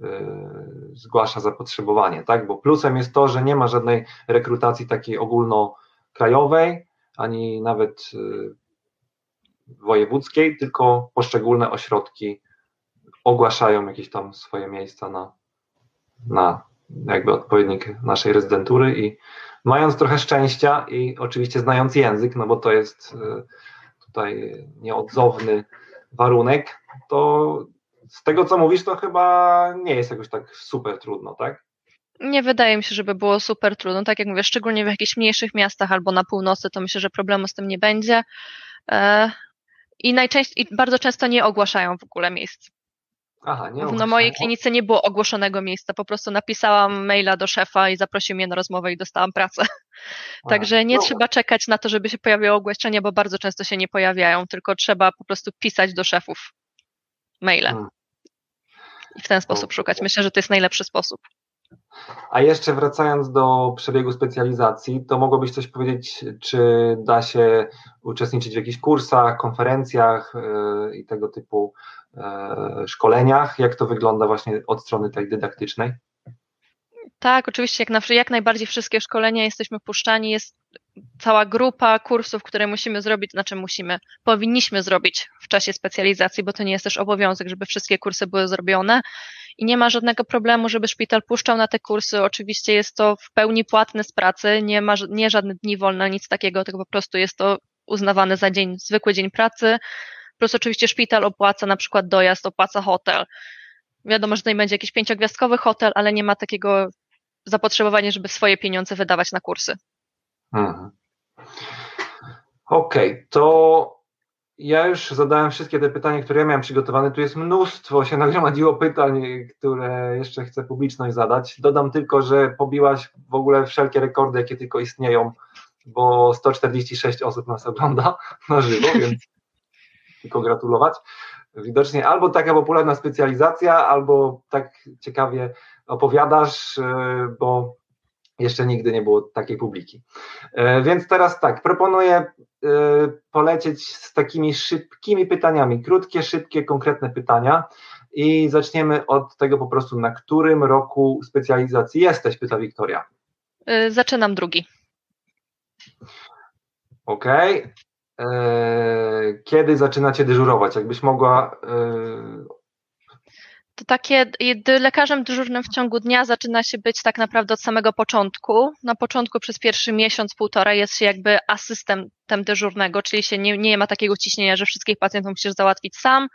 Speaker 2: e, zgłasza zapotrzebowanie, tak? Bo plusem jest to, że nie ma żadnej rekrutacji takiej ogólnokrajowej, ani nawet e, wojewódzkiej, tylko poszczególne ośrodki ogłaszają jakieś tam swoje miejsca na, na jakby odpowiednik naszej rezydentury i mając trochę szczęścia i oczywiście znając język, no bo to jest e, tutaj nieodzowny warunek, to z tego co mówisz, to chyba nie jest jakoś tak super trudno, tak?
Speaker 3: Nie wydaje mi się, żeby było super trudno. Tak jak mówię, szczególnie w jakichś mniejszych miastach albo na północy, to myślę, że problemu z tym nie będzie. E, I najczęściej, i bardzo często nie ogłaszają w ogóle miejsc.
Speaker 2: Aha, nie
Speaker 3: Na mojej klinice nie było ogłoszonego miejsca, po prostu napisałam maila do szefa i zaprosił mnie na rozmowę i dostałam pracę. Także nie trzeba czekać na to, żeby się pojawiało ogłoszenia, bo bardzo często się nie pojawiają, tylko trzeba po prostu pisać do szefów maile. Hmm. I w ten sposób szukać. Myślę, że to jest najlepszy sposób.
Speaker 2: A jeszcze wracając do przebiegu specjalizacji, to mogłabyś coś powiedzieć, czy da się uczestniczyć w jakichś kursach, konferencjach yy, i tego typu E, szkoleniach? Jak to wygląda właśnie od strony tej dydaktycznej?
Speaker 3: Tak, oczywiście, jak, na, jak najbardziej wszystkie szkolenia jesteśmy puszczani. Jest cała grupa kursów, które musimy zrobić, znaczy musimy, powinniśmy zrobić w czasie specjalizacji, bo to nie jest też obowiązek, żeby wszystkie kursy były zrobione i nie ma żadnego problemu, żeby szpital puszczał na te kursy. Oczywiście jest to w pełni płatne z pracy, nie ma nie żadnych dni wolne, nic takiego, tylko po prostu jest to uznawane za dzień, zwykły dzień pracy plus oczywiście szpital opłaca na przykład dojazd, opłaca hotel. Wiadomo, że tutaj będzie jakiś pięciogwiazdkowy hotel, ale nie ma takiego zapotrzebowania, żeby swoje pieniądze wydawać na kursy. Mhm.
Speaker 2: Okej, okay, to ja już zadałem wszystkie te pytania, które ja miałem przygotowane. Tu jest mnóstwo, się nagromadziło pytań, które jeszcze chcę publiczność zadać. Dodam tylko, że pobiłaś w ogóle wszelkie rekordy, jakie tylko istnieją, bo 146 osób nas ogląda na żywo, więc tylko gratulować. Widocznie albo taka popularna specjalizacja, albo tak ciekawie opowiadasz, e, bo jeszcze nigdy nie było takiej publiki. E, więc teraz tak, proponuję e, polecieć z takimi szybkimi pytaniami, krótkie, szybkie, konkretne pytania. I zaczniemy od tego po prostu, na którym roku specjalizacji jesteś, pyta Wiktoria.
Speaker 3: Zaczynam drugi.
Speaker 2: Okej. Okay. E, kiedy zaczynacie dyżurować? Jakbyś mogła.
Speaker 3: To takie, lekarzem dyżurnym w ciągu dnia zaczyna się być tak naprawdę od samego początku. Na początku przez pierwszy miesiąc, półtora jest się jakby asystentem dyżurnego, czyli się nie, nie ma takiego ciśnienia, że wszystkich pacjentów musisz załatwić sam.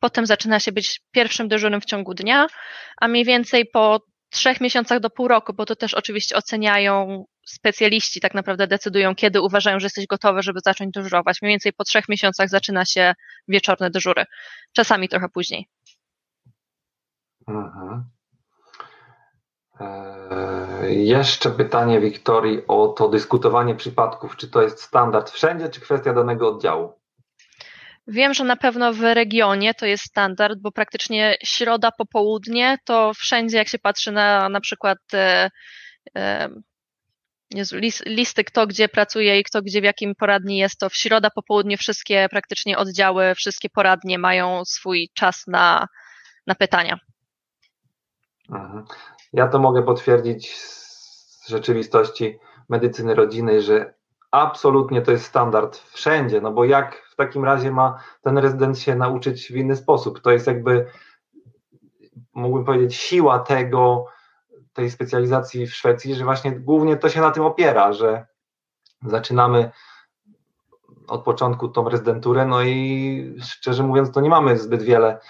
Speaker 3: Potem zaczyna się być pierwszym dyżurnym w ciągu dnia, a mniej więcej po trzech miesiącach do pół roku, bo to też oczywiście oceniają specjaliści tak naprawdę decydują, kiedy uważają, że jesteś gotowy, żeby zacząć dyżurować. Mniej więcej po trzech miesiącach zaczyna się wieczorne dyżury. Czasami trochę później. Mhm.
Speaker 2: Eee, jeszcze pytanie Wiktorii o to dyskutowanie przypadków. Czy to jest standard wszędzie, czy kwestia danego oddziału?
Speaker 3: Wiem, że na pewno w regionie to jest standard, bo praktycznie środa popołudnie to wszędzie, jak się patrzy na na przykład e, e, Jezu, listy, kto gdzie pracuje i kto gdzie w jakim poradni jest, to w środa po południu wszystkie praktycznie oddziały, wszystkie poradnie mają swój czas na, na pytania.
Speaker 2: Mhm. Ja to mogę potwierdzić z rzeczywistości medycyny rodzinnej, że absolutnie to jest standard wszędzie, no bo jak w takim razie ma ten rezydent się nauczyć w inny sposób? To jest jakby, mógłbym powiedzieć, siła tego, tej specjalizacji w Szwecji, że właśnie głównie to się na tym opiera, że zaczynamy od początku tą rezydenturę, no i szczerze mówiąc, to nie mamy zbyt wiele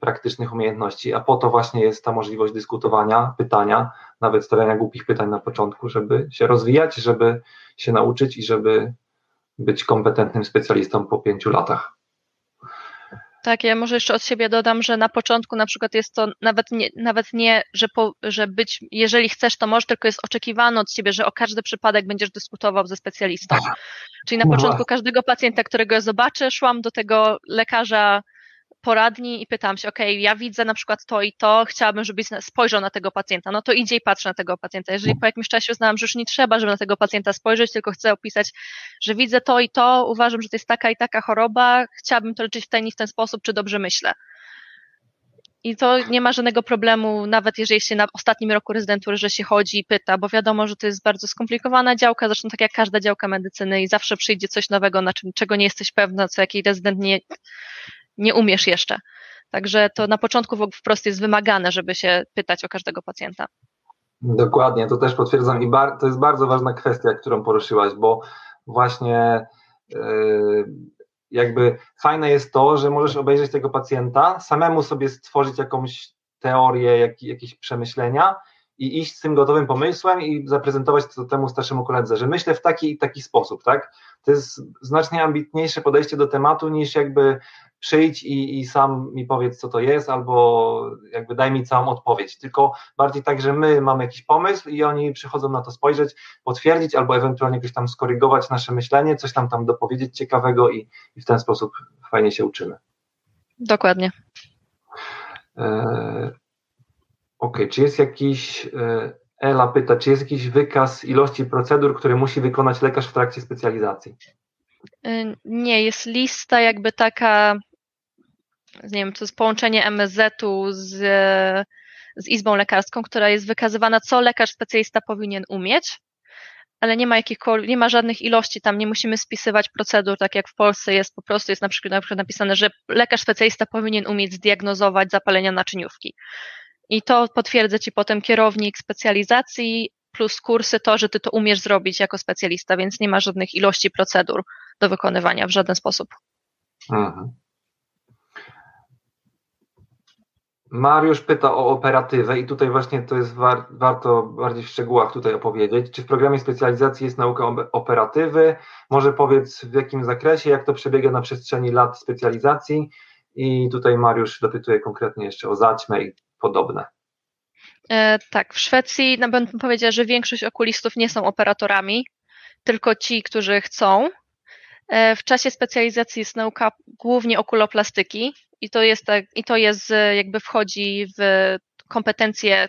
Speaker 2: praktycznych umiejętności, a po to właśnie jest ta możliwość dyskutowania, pytania, nawet stawiania głupich pytań na początku, żeby się rozwijać, żeby się nauczyć i żeby być kompetentnym specjalistą po pięciu latach.
Speaker 3: Tak, ja może jeszcze od siebie dodam, że na początku na przykład jest to nawet nie, nawet nie że, po, że być, jeżeli chcesz, to może, tylko jest oczekiwane od ciebie, że o każdy przypadek będziesz dyskutował ze specjalistą. Czyli na no początku każdego pacjenta, którego ja zobaczę, szłam do tego lekarza poradni i pytam się, ok, ja widzę na przykład to i to, chciałabym, żebyś spojrzał na tego pacjenta, no to idzie i patrz na tego pacjenta. Jeżeli po jakimś czasie uznałam, że już nie trzeba, żeby na tego pacjenta spojrzeć, tylko chcę opisać, że widzę to i to, uważam, że to jest taka i taka choroba, chciałabym to leczyć w ten i w ten sposób, czy dobrze myślę. I to nie ma żadnego problemu, nawet jeżeli się na ostatnim roku rezydentury, że się chodzi i pyta, bo wiadomo, że to jest bardzo skomplikowana działka, zresztą tak jak każda działka medycyny i zawsze przyjdzie coś nowego, na czym, czego nie jesteś pewna, co jakiś rezydent nie, nie umiesz jeszcze. Także to na początku wprost jest wymagane, żeby się pytać o każdego pacjenta.
Speaker 2: Dokładnie, to też potwierdzam i bar- to jest bardzo ważna kwestia, którą poruszyłaś, bo właśnie yy, jakby fajne jest to, że możesz obejrzeć tego pacjenta, samemu sobie stworzyć jakąś teorię, jak, jakieś przemyślenia i iść z tym gotowym pomysłem i zaprezentować to temu starszemu koledze, że myślę w taki i taki sposób, tak? To jest znacznie ambitniejsze podejście do tematu niż jakby przyjdź i, i sam mi powiedz, co to jest, albo jakby daj mi całą odpowiedź. Tylko bardziej tak, że my mamy jakiś pomysł i oni przychodzą na to spojrzeć, potwierdzić, albo ewentualnie jakoś tam skorygować nasze myślenie, coś tam tam dopowiedzieć ciekawego i, i w ten sposób fajnie się uczymy.
Speaker 3: Dokładnie.
Speaker 2: Ok, czy jest jakiś. E, Ela pyta, czy jest jakiś wykaz ilości procedur, które musi wykonać lekarz w trakcie specjalizacji?
Speaker 3: Y, nie, jest lista jakby taka, nie wiem, to jest połączenie MSZ-u z, z Izbą Lekarską, która jest wykazywana, co lekarz specjalista powinien umieć, ale nie ma jakichkolwiek, nie ma żadnych ilości tam, nie musimy spisywać procedur, tak jak w Polsce jest, po prostu jest na przykład, na przykład napisane, że lekarz specjalista powinien umieć zdiagnozować zapalenia naczyniówki. I to potwierdza ci potem kierownik specjalizacji, plus kursy to, że ty to umiesz zrobić jako specjalista, więc nie ma żadnych ilości procedur do wykonywania w żaden sposób.
Speaker 2: Mariusz pyta o operatywę i tutaj właśnie to jest war, warto bardziej w szczegółach tutaj opowiedzieć. Czy w programie specjalizacji jest nauka operatywy? Może powiedz w jakim zakresie, jak to przebiega na przestrzeni lat specjalizacji? I tutaj Mariusz dopytuje konkretnie jeszcze o zaćmę i podobne.
Speaker 3: E, tak, w Szwecji no, bym powiedziała, że większość okulistów nie są operatorami, tylko ci, którzy chcą. E, w czasie specjalizacji jest nauka głównie okuloplastyki i to jest, tak, i to jest jakby wchodzi w kompetencje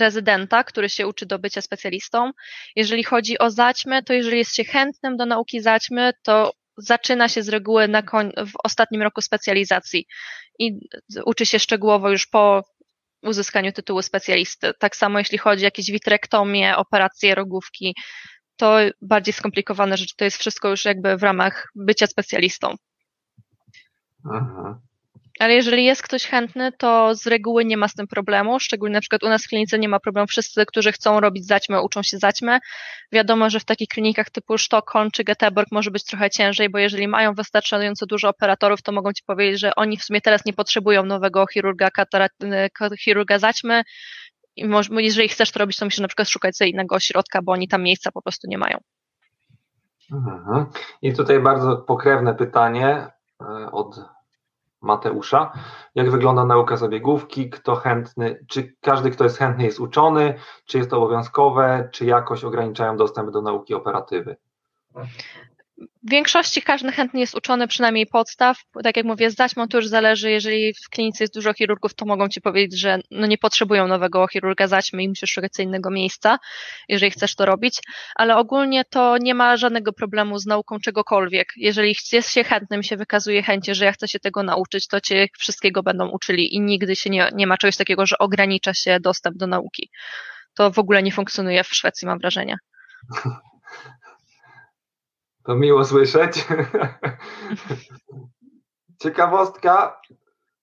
Speaker 3: rezydenta, który się uczy do bycia specjalistą. Jeżeli chodzi o zaćmy, to jeżeli jest się chętnym do nauki zaćmy, to zaczyna się z reguły na koń, w ostatnim roku specjalizacji i uczy się szczegółowo już po uzyskaniu tytułu specjalisty. Tak samo jeśli chodzi o jakieś witrektomie, operacje rogówki, to bardziej skomplikowane rzeczy. To jest wszystko już jakby w ramach bycia specjalistą. Aha. Ale jeżeli jest ktoś chętny, to z reguły nie ma z tym problemu. Szczególnie na przykład u nas w klinice nie ma problemu. Wszyscy, którzy chcą robić zaćmę, uczą się zaćmę. Wiadomo, że w takich klinikach typu Sztokholm czy Göteborg może być trochę ciężej, bo jeżeli mają wystarczająco dużo operatorów, to mogą ci powiedzieć, że oni w sumie teraz nie potrzebują nowego chirurga, chirurga zaćmy. I może, jeżeli chcesz to robić, to musisz na przykład szukać sobie innego ośrodka, bo oni tam miejsca po prostu nie mają.
Speaker 2: Mhm. I tutaj bardzo pokrewne pytanie e, od Mateusza. Jak wygląda nauka zabiegówki? Kto chętny, czy każdy, kto jest chętny, jest uczony? Czy jest to obowiązkowe? Czy jakoś ograniczają dostęp do nauki operatywy?
Speaker 3: W większości każdy chętnie jest uczony przynajmniej podstaw. Tak jak mówię, z zaćmą to już zależy, jeżeli w klinice jest dużo chirurgów, to mogą ci powiedzieć, że no nie potrzebują nowego chirurga zaćmy i musisz szukać innego miejsca, jeżeli chcesz to robić, ale ogólnie to nie ma żadnego problemu z nauką czegokolwiek. Jeżeli jest się chętnym, się wykazuje chęci, że ja chcę się tego nauczyć, to cię wszystkiego będą uczyli i nigdy się nie, nie ma czegoś takiego, że ogranicza się dostęp do nauki. To w ogóle nie funkcjonuje w Szwecji, mam wrażenie.
Speaker 2: To miło słyszeć. Ciekawostka.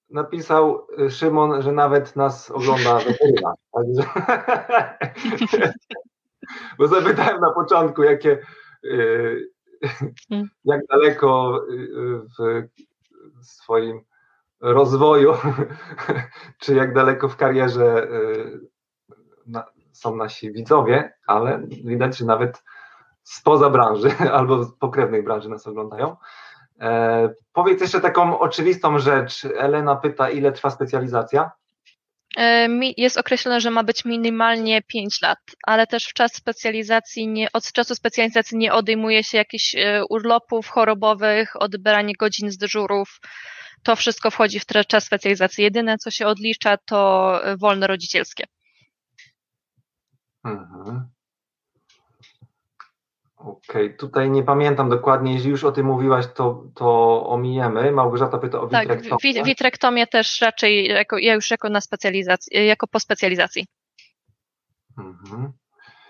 Speaker 2: Napisał Szymon, że nawet nas ogląda weteryna. Także... Bo zapytałem na początku, jakie y, jak daleko y, w swoim rozwoju, czy jak daleko w karierze y, są nasi widzowie, ale widać, że nawet spoza branży albo z pokrewnej branży nas oglądają. E, powiedz jeszcze taką oczywistą rzecz. Elena pyta, ile trwa specjalizacja?
Speaker 3: E, jest określone, że ma być minimalnie 5 lat, ale też w czas specjalizacji nie, od czasu specjalizacji nie odejmuje się jakichś e, urlopów chorobowych, odbieranie godzin z dyżurów. To wszystko wchodzi w czas specjalizacji. Jedyne, co się odlicza, to e, wolne rodzicielskie. Mhm.
Speaker 2: Okej, okay. tutaj nie pamiętam dokładnie, jeśli już o tym mówiłaś, to, to omijemy. Małgorzata pyta o
Speaker 3: witrektomię. Tak, witrektomię też raczej jako, ja już jako na specjalizacji, jako po specjalizacji. Mhm.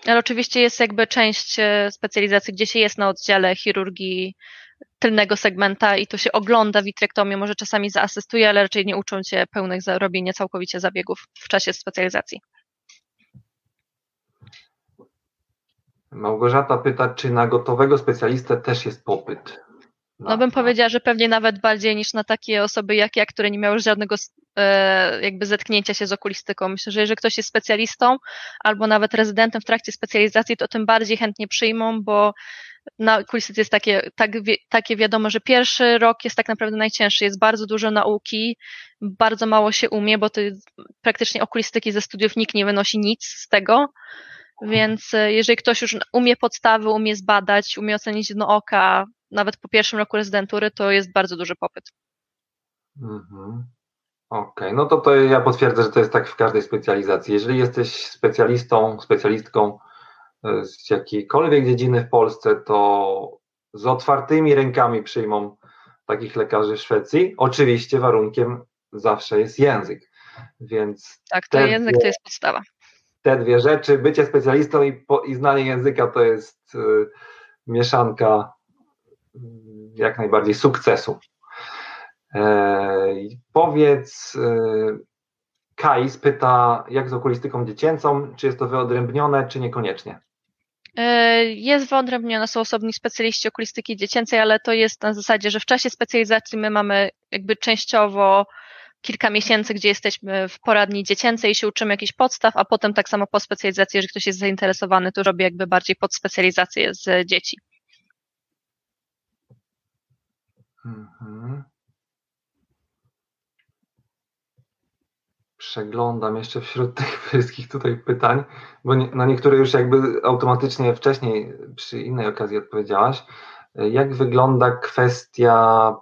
Speaker 3: Ale oczywiście jest jakby część e, specjalizacji, gdzie się jest na oddziale chirurgii tylnego segmenta i to się ogląda witrektomię, może czasami zaasystuje, ale raczej nie uczą cię pełnych robienia całkowicie zabiegów w czasie specjalizacji.
Speaker 2: Małgorzata pyta, czy na gotowego specjalistę też jest popyt?
Speaker 3: No bym powiedziała, że pewnie nawet bardziej niż na takie osoby jak ja, które nie miały żadnego e, jakby zetknięcia się z okulistyką. Myślę, że jeżeli ktoś jest specjalistą albo nawet rezydentem w trakcie specjalizacji, to tym bardziej chętnie przyjmą, bo na okulistyce jest takie, tak, takie wiadomo, że pierwszy rok jest tak naprawdę najcięższy, jest bardzo dużo nauki, bardzo mało się umie, bo to praktycznie okulistyki ze studiów nikt nie wynosi nic z tego, więc e, jeżeli ktoś już umie podstawy, umie zbadać, umie ocenić dno oka, nawet po pierwszym roku rezydentury, to jest bardzo duży popyt.
Speaker 2: Mhm. Okej, okay. no to, to ja potwierdzę, że to jest tak w każdej specjalizacji. Jeżeli jesteś specjalistą, specjalistką e, z jakiejkolwiek dziedziny w Polsce, to z otwartymi rękami przyjmą takich lekarzy w Szwecji. Oczywiście warunkiem zawsze jest język. Więc
Speaker 3: tak, to język to jest podstawa
Speaker 2: te dwie rzeczy, bycie specjalistą i, po, i znanie języka to jest y, mieszanka y, jak najbardziej sukcesu. E, powiedz, y, Kais pyta, jak z okulistyką dziecięcą, czy jest to wyodrębnione, czy niekoniecznie?
Speaker 3: E, jest wyodrębnione, są osobni specjaliści okulistyki dziecięcej, ale to jest na zasadzie, że w czasie specjalizacji my mamy jakby częściowo kilka miesięcy, gdzie jesteśmy w poradni dziecięcej i się uczymy jakichś podstaw, a potem tak samo po specjalizacji, jeżeli ktoś jest zainteresowany, to robi jakby bardziej podspecjalizację z dzieci. Mhm.
Speaker 2: Przeglądam jeszcze wśród tych wszystkich tutaj pytań, bo nie, na niektóre już jakby automatycznie wcześniej przy innej okazji odpowiedziałaś. Jak wygląda kwestia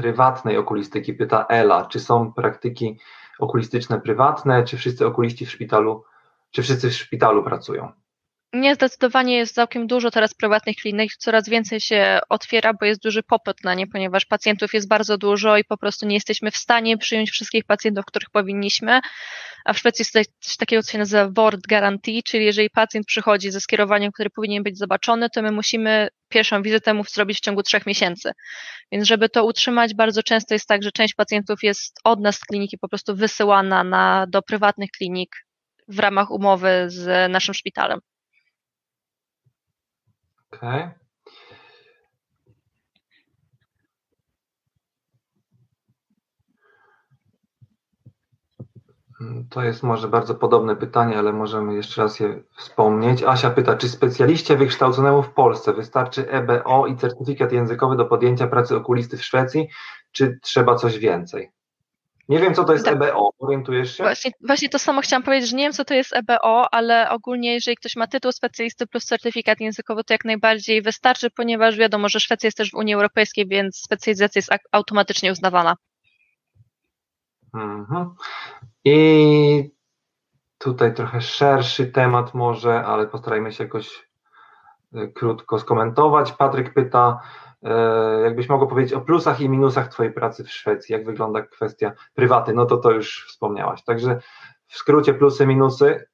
Speaker 2: prywatnej okulistyki, pyta Ela, czy są praktyki okulistyczne prywatne, czy wszyscy okuliści w szpitalu, czy wszyscy w szpitalu pracują?
Speaker 3: Nie, zdecydowanie jest całkiem dużo teraz prywatnych klinik, coraz więcej się otwiera, bo jest duży popyt na nie, ponieważ pacjentów jest bardzo dużo i po prostu nie jesteśmy w stanie przyjąć wszystkich pacjentów, których powinniśmy. A w Szwecji jest coś takiego, co się nazywa guarantee, czyli jeżeli pacjent przychodzi ze skierowaniem, które powinien być zobaczony, to my musimy pierwszą wizytę mu zrobić w ciągu trzech miesięcy. Więc żeby to utrzymać, bardzo często jest tak, że część pacjentów jest od nas z kliniki po prostu wysyłana na, do prywatnych klinik w ramach umowy z naszym szpitalem.
Speaker 2: Okay. To jest może bardzo podobne pytanie, ale możemy jeszcze raz je wspomnieć. Asia pyta, czy specjaliście wykształconemu w Polsce wystarczy EBO i certyfikat językowy do podjęcia pracy okulisty w Szwecji, czy trzeba coś więcej? Nie wiem, co to jest tak. EBO, orientujesz się?
Speaker 3: Właśnie, właśnie to samo chciałam powiedzieć, że nie wiem, co to jest EBO, ale ogólnie, jeżeli ktoś ma tytuł specjalisty plus certyfikat językowy, to jak najbardziej wystarczy, ponieważ wiadomo, że Szwecja jest też w Unii Europejskiej, więc specjalizacja jest automatycznie uznawana.
Speaker 2: Mhm. I tutaj trochę szerszy temat może, ale postarajmy się jakoś e, krótko skomentować. Patryk pyta, jakbyś mogło powiedzieć o plusach i minusach Twojej pracy w Szwecji, jak wygląda kwestia prywaty, no to to już wspomniałaś. Także w skrócie plusy, minusy.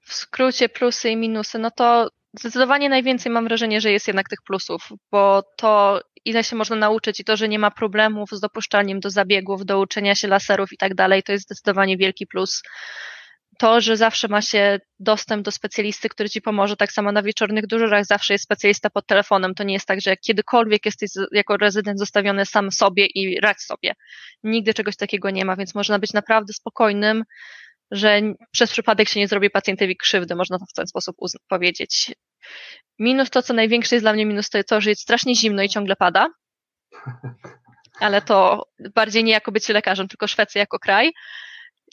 Speaker 3: W skrócie plusy i minusy, no to zdecydowanie najwięcej mam wrażenie, że jest jednak tych plusów, bo to ile się można nauczyć i to, że nie ma problemów z dopuszczaniem do zabiegów, do uczenia się laserów i tak dalej, to jest zdecydowanie wielki plus. To, że zawsze ma się dostęp do specjalisty, który ci pomoże, tak samo na wieczornych dyżurach zawsze jest specjalista pod telefonem. To nie jest tak, że kiedykolwiek jesteś jako rezydent zostawiony sam sobie i radź sobie. Nigdy czegoś takiego nie ma, więc można być naprawdę spokojnym, że przez przypadek się nie zrobi pacjentowi krzywdy, można to w ten sposób powiedzieć. Minus to, co największe jest dla mnie minus, to jest to, że jest strasznie zimno i ciągle pada. Ale to bardziej nie jako bycie lekarzem, tylko Szwecja jako kraj.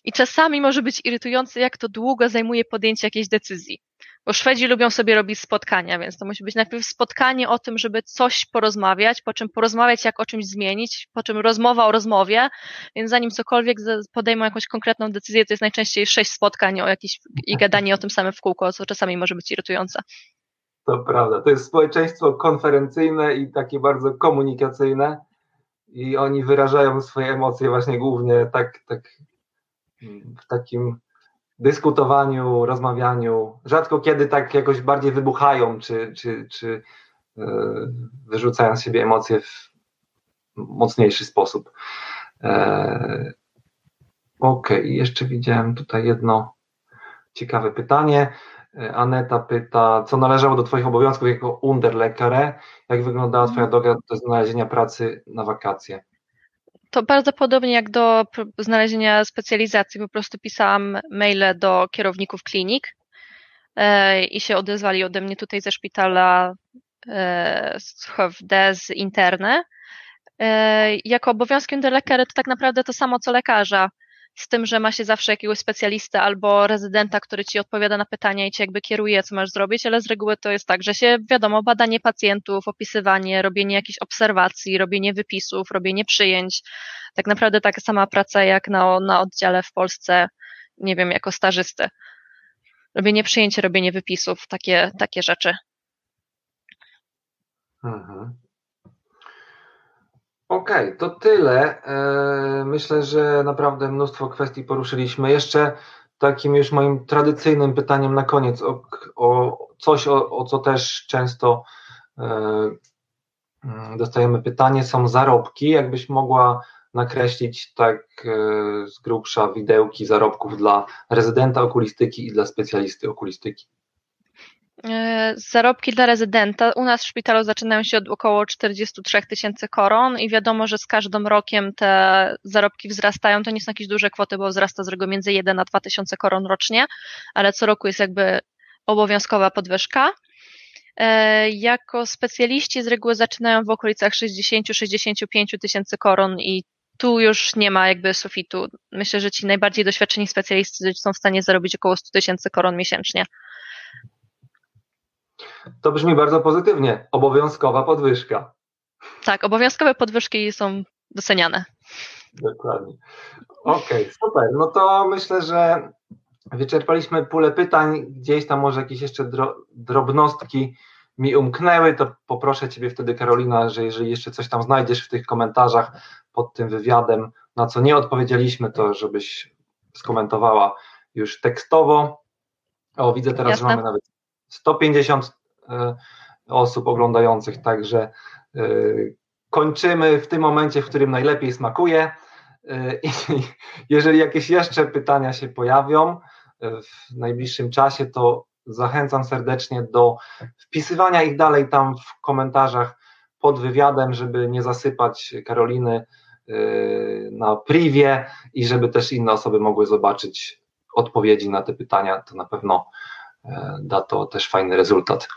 Speaker 3: I czasami może być irytujące, jak to długo zajmuje podjęcie jakiejś decyzji. Bo Szwedzi lubią sobie robić spotkania, więc to musi być najpierw spotkanie o tym, żeby coś porozmawiać, po czym porozmawiać, jak o czymś zmienić, po czym rozmowa o rozmowie, więc zanim cokolwiek podejmą jakąś konkretną decyzję, to jest najczęściej sześć spotkań o jakiś, i gadanie o tym samym w kółko, co czasami może być irytujące.
Speaker 2: To prawda, to jest społeczeństwo konferencyjne i takie bardzo komunikacyjne i oni wyrażają swoje emocje właśnie głównie tak, tak w takim dyskutowaniu, rozmawianiu. Rzadko kiedy tak jakoś bardziej wybuchają, czy, czy, czy yy, wyrzucają z siebie emocje w mocniejszy sposób. E, Okej, okay. jeszcze widziałem tutaj jedno ciekawe pytanie. E, Aneta pyta, co należało do Twoich obowiązków jako underlekare? Jak wyglądała Twoja droga do znalezienia pracy na wakacje?
Speaker 3: To bardzo podobnie jak do znalezienia specjalizacji, po prostu pisałam maile do kierowników klinik e, i się odezwali ode mnie tutaj ze szpitala e, HFD, z interne. E, jako obowiązkiem do lekarza to tak naprawdę to samo co lekarza z tym, że ma się zawsze jakiegoś specjalistę albo rezydenta, który ci odpowiada na pytania i ci jakby kieruje, co masz zrobić, ale z reguły to jest tak, że się, wiadomo, badanie pacjentów, opisywanie, robienie jakichś obserwacji, robienie wypisów, robienie przyjęć. Tak naprawdę taka sama praca jak na, na oddziale w Polsce, nie wiem, jako stażysty. Robienie przyjęć, robienie wypisów, takie, takie rzeczy.
Speaker 2: Okej, okay, to tyle. E, myślę, że naprawdę mnóstwo kwestii poruszyliśmy. Jeszcze takim już moim tradycyjnym pytaniem na koniec o, o coś, o, o, co też często e, mm, dostajemy pytanie, są zarobki. Jakbyś mogła nakreślić tak e, z grubsza widełki zarobków dla rezydenta okulistyki i dla specjalisty okulistyki.
Speaker 3: E, zarobki dla rezydenta u nas w szpitalu zaczynają się od około 43 tysięcy koron i wiadomo, że z każdym rokiem te zarobki wzrastają. To nie są jakieś duże kwoty, bo wzrasta z reguły między 1 a 2 tysiące koron rocznie, ale co roku jest jakby obowiązkowa podwyżka. E, jako specjaliści z reguły zaczynają w okolicach 60-65 tysięcy koron i tu już nie ma jakby sufitu. Myślę, że ci najbardziej doświadczeni specjaliści są w stanie zarobić około 100 tysięcy koron miesięcznie.
Speaker 2: To brzmi bardzo pozytywnie. Obowiązkowa podwyżka.
Speaker 3: Tak, obowiązkowe podwyżki są doceniane.
Speaker 2: Dokładnie. Okej, okay, super. No to myślę, że wyczerpaliśmy pulę pytań. Gdzieś tam może jakieś jeszcze drobnostki mi umknęły, to poproszę Ciebie wtedy, Karolina, że jeżeli jeszcze coś tam znajdziesz w tych komentarzach pod tym wywiadem, na co nie odpowiedzieliśmy, to żebyś skomentowała już tekstowo. O, widzę teraz, Jasne. że mamy nawet 150 e, osób oglądających, także e, kończymy w tym momencie, w którym najlepiej smakuje. E, I jeżeli jakieś jeszcze pytania się pojawią w najbliższym czasie, to zachęcam serdecznie do wpisywania ich dalej tam w komentarzach pod wywiadem, żeby nie zasypać Karoliny na privie i żeby też inne osoby mogły zobaczyć odpowiedzi na te pytania, to na pewno E, da to też fajny rezultat, e,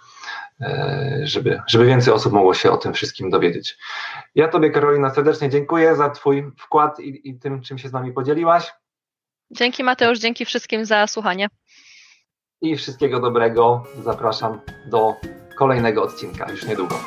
Speaker 2: żeby, żeby więcej osób mogło się o tym wszystkim dowiedzieć. Ja Tobie, Karolina, serdecznie dziękuję za Twój wkład i, i tym, czym się z nami podzieliłaś.
Speaker 3: Dzięki Mateusz, dzięki wszystkim za słuchanie.
Speaker 2: I wszystkiego dobrego. Zapraszam do kolejnego odcinka już niedługo.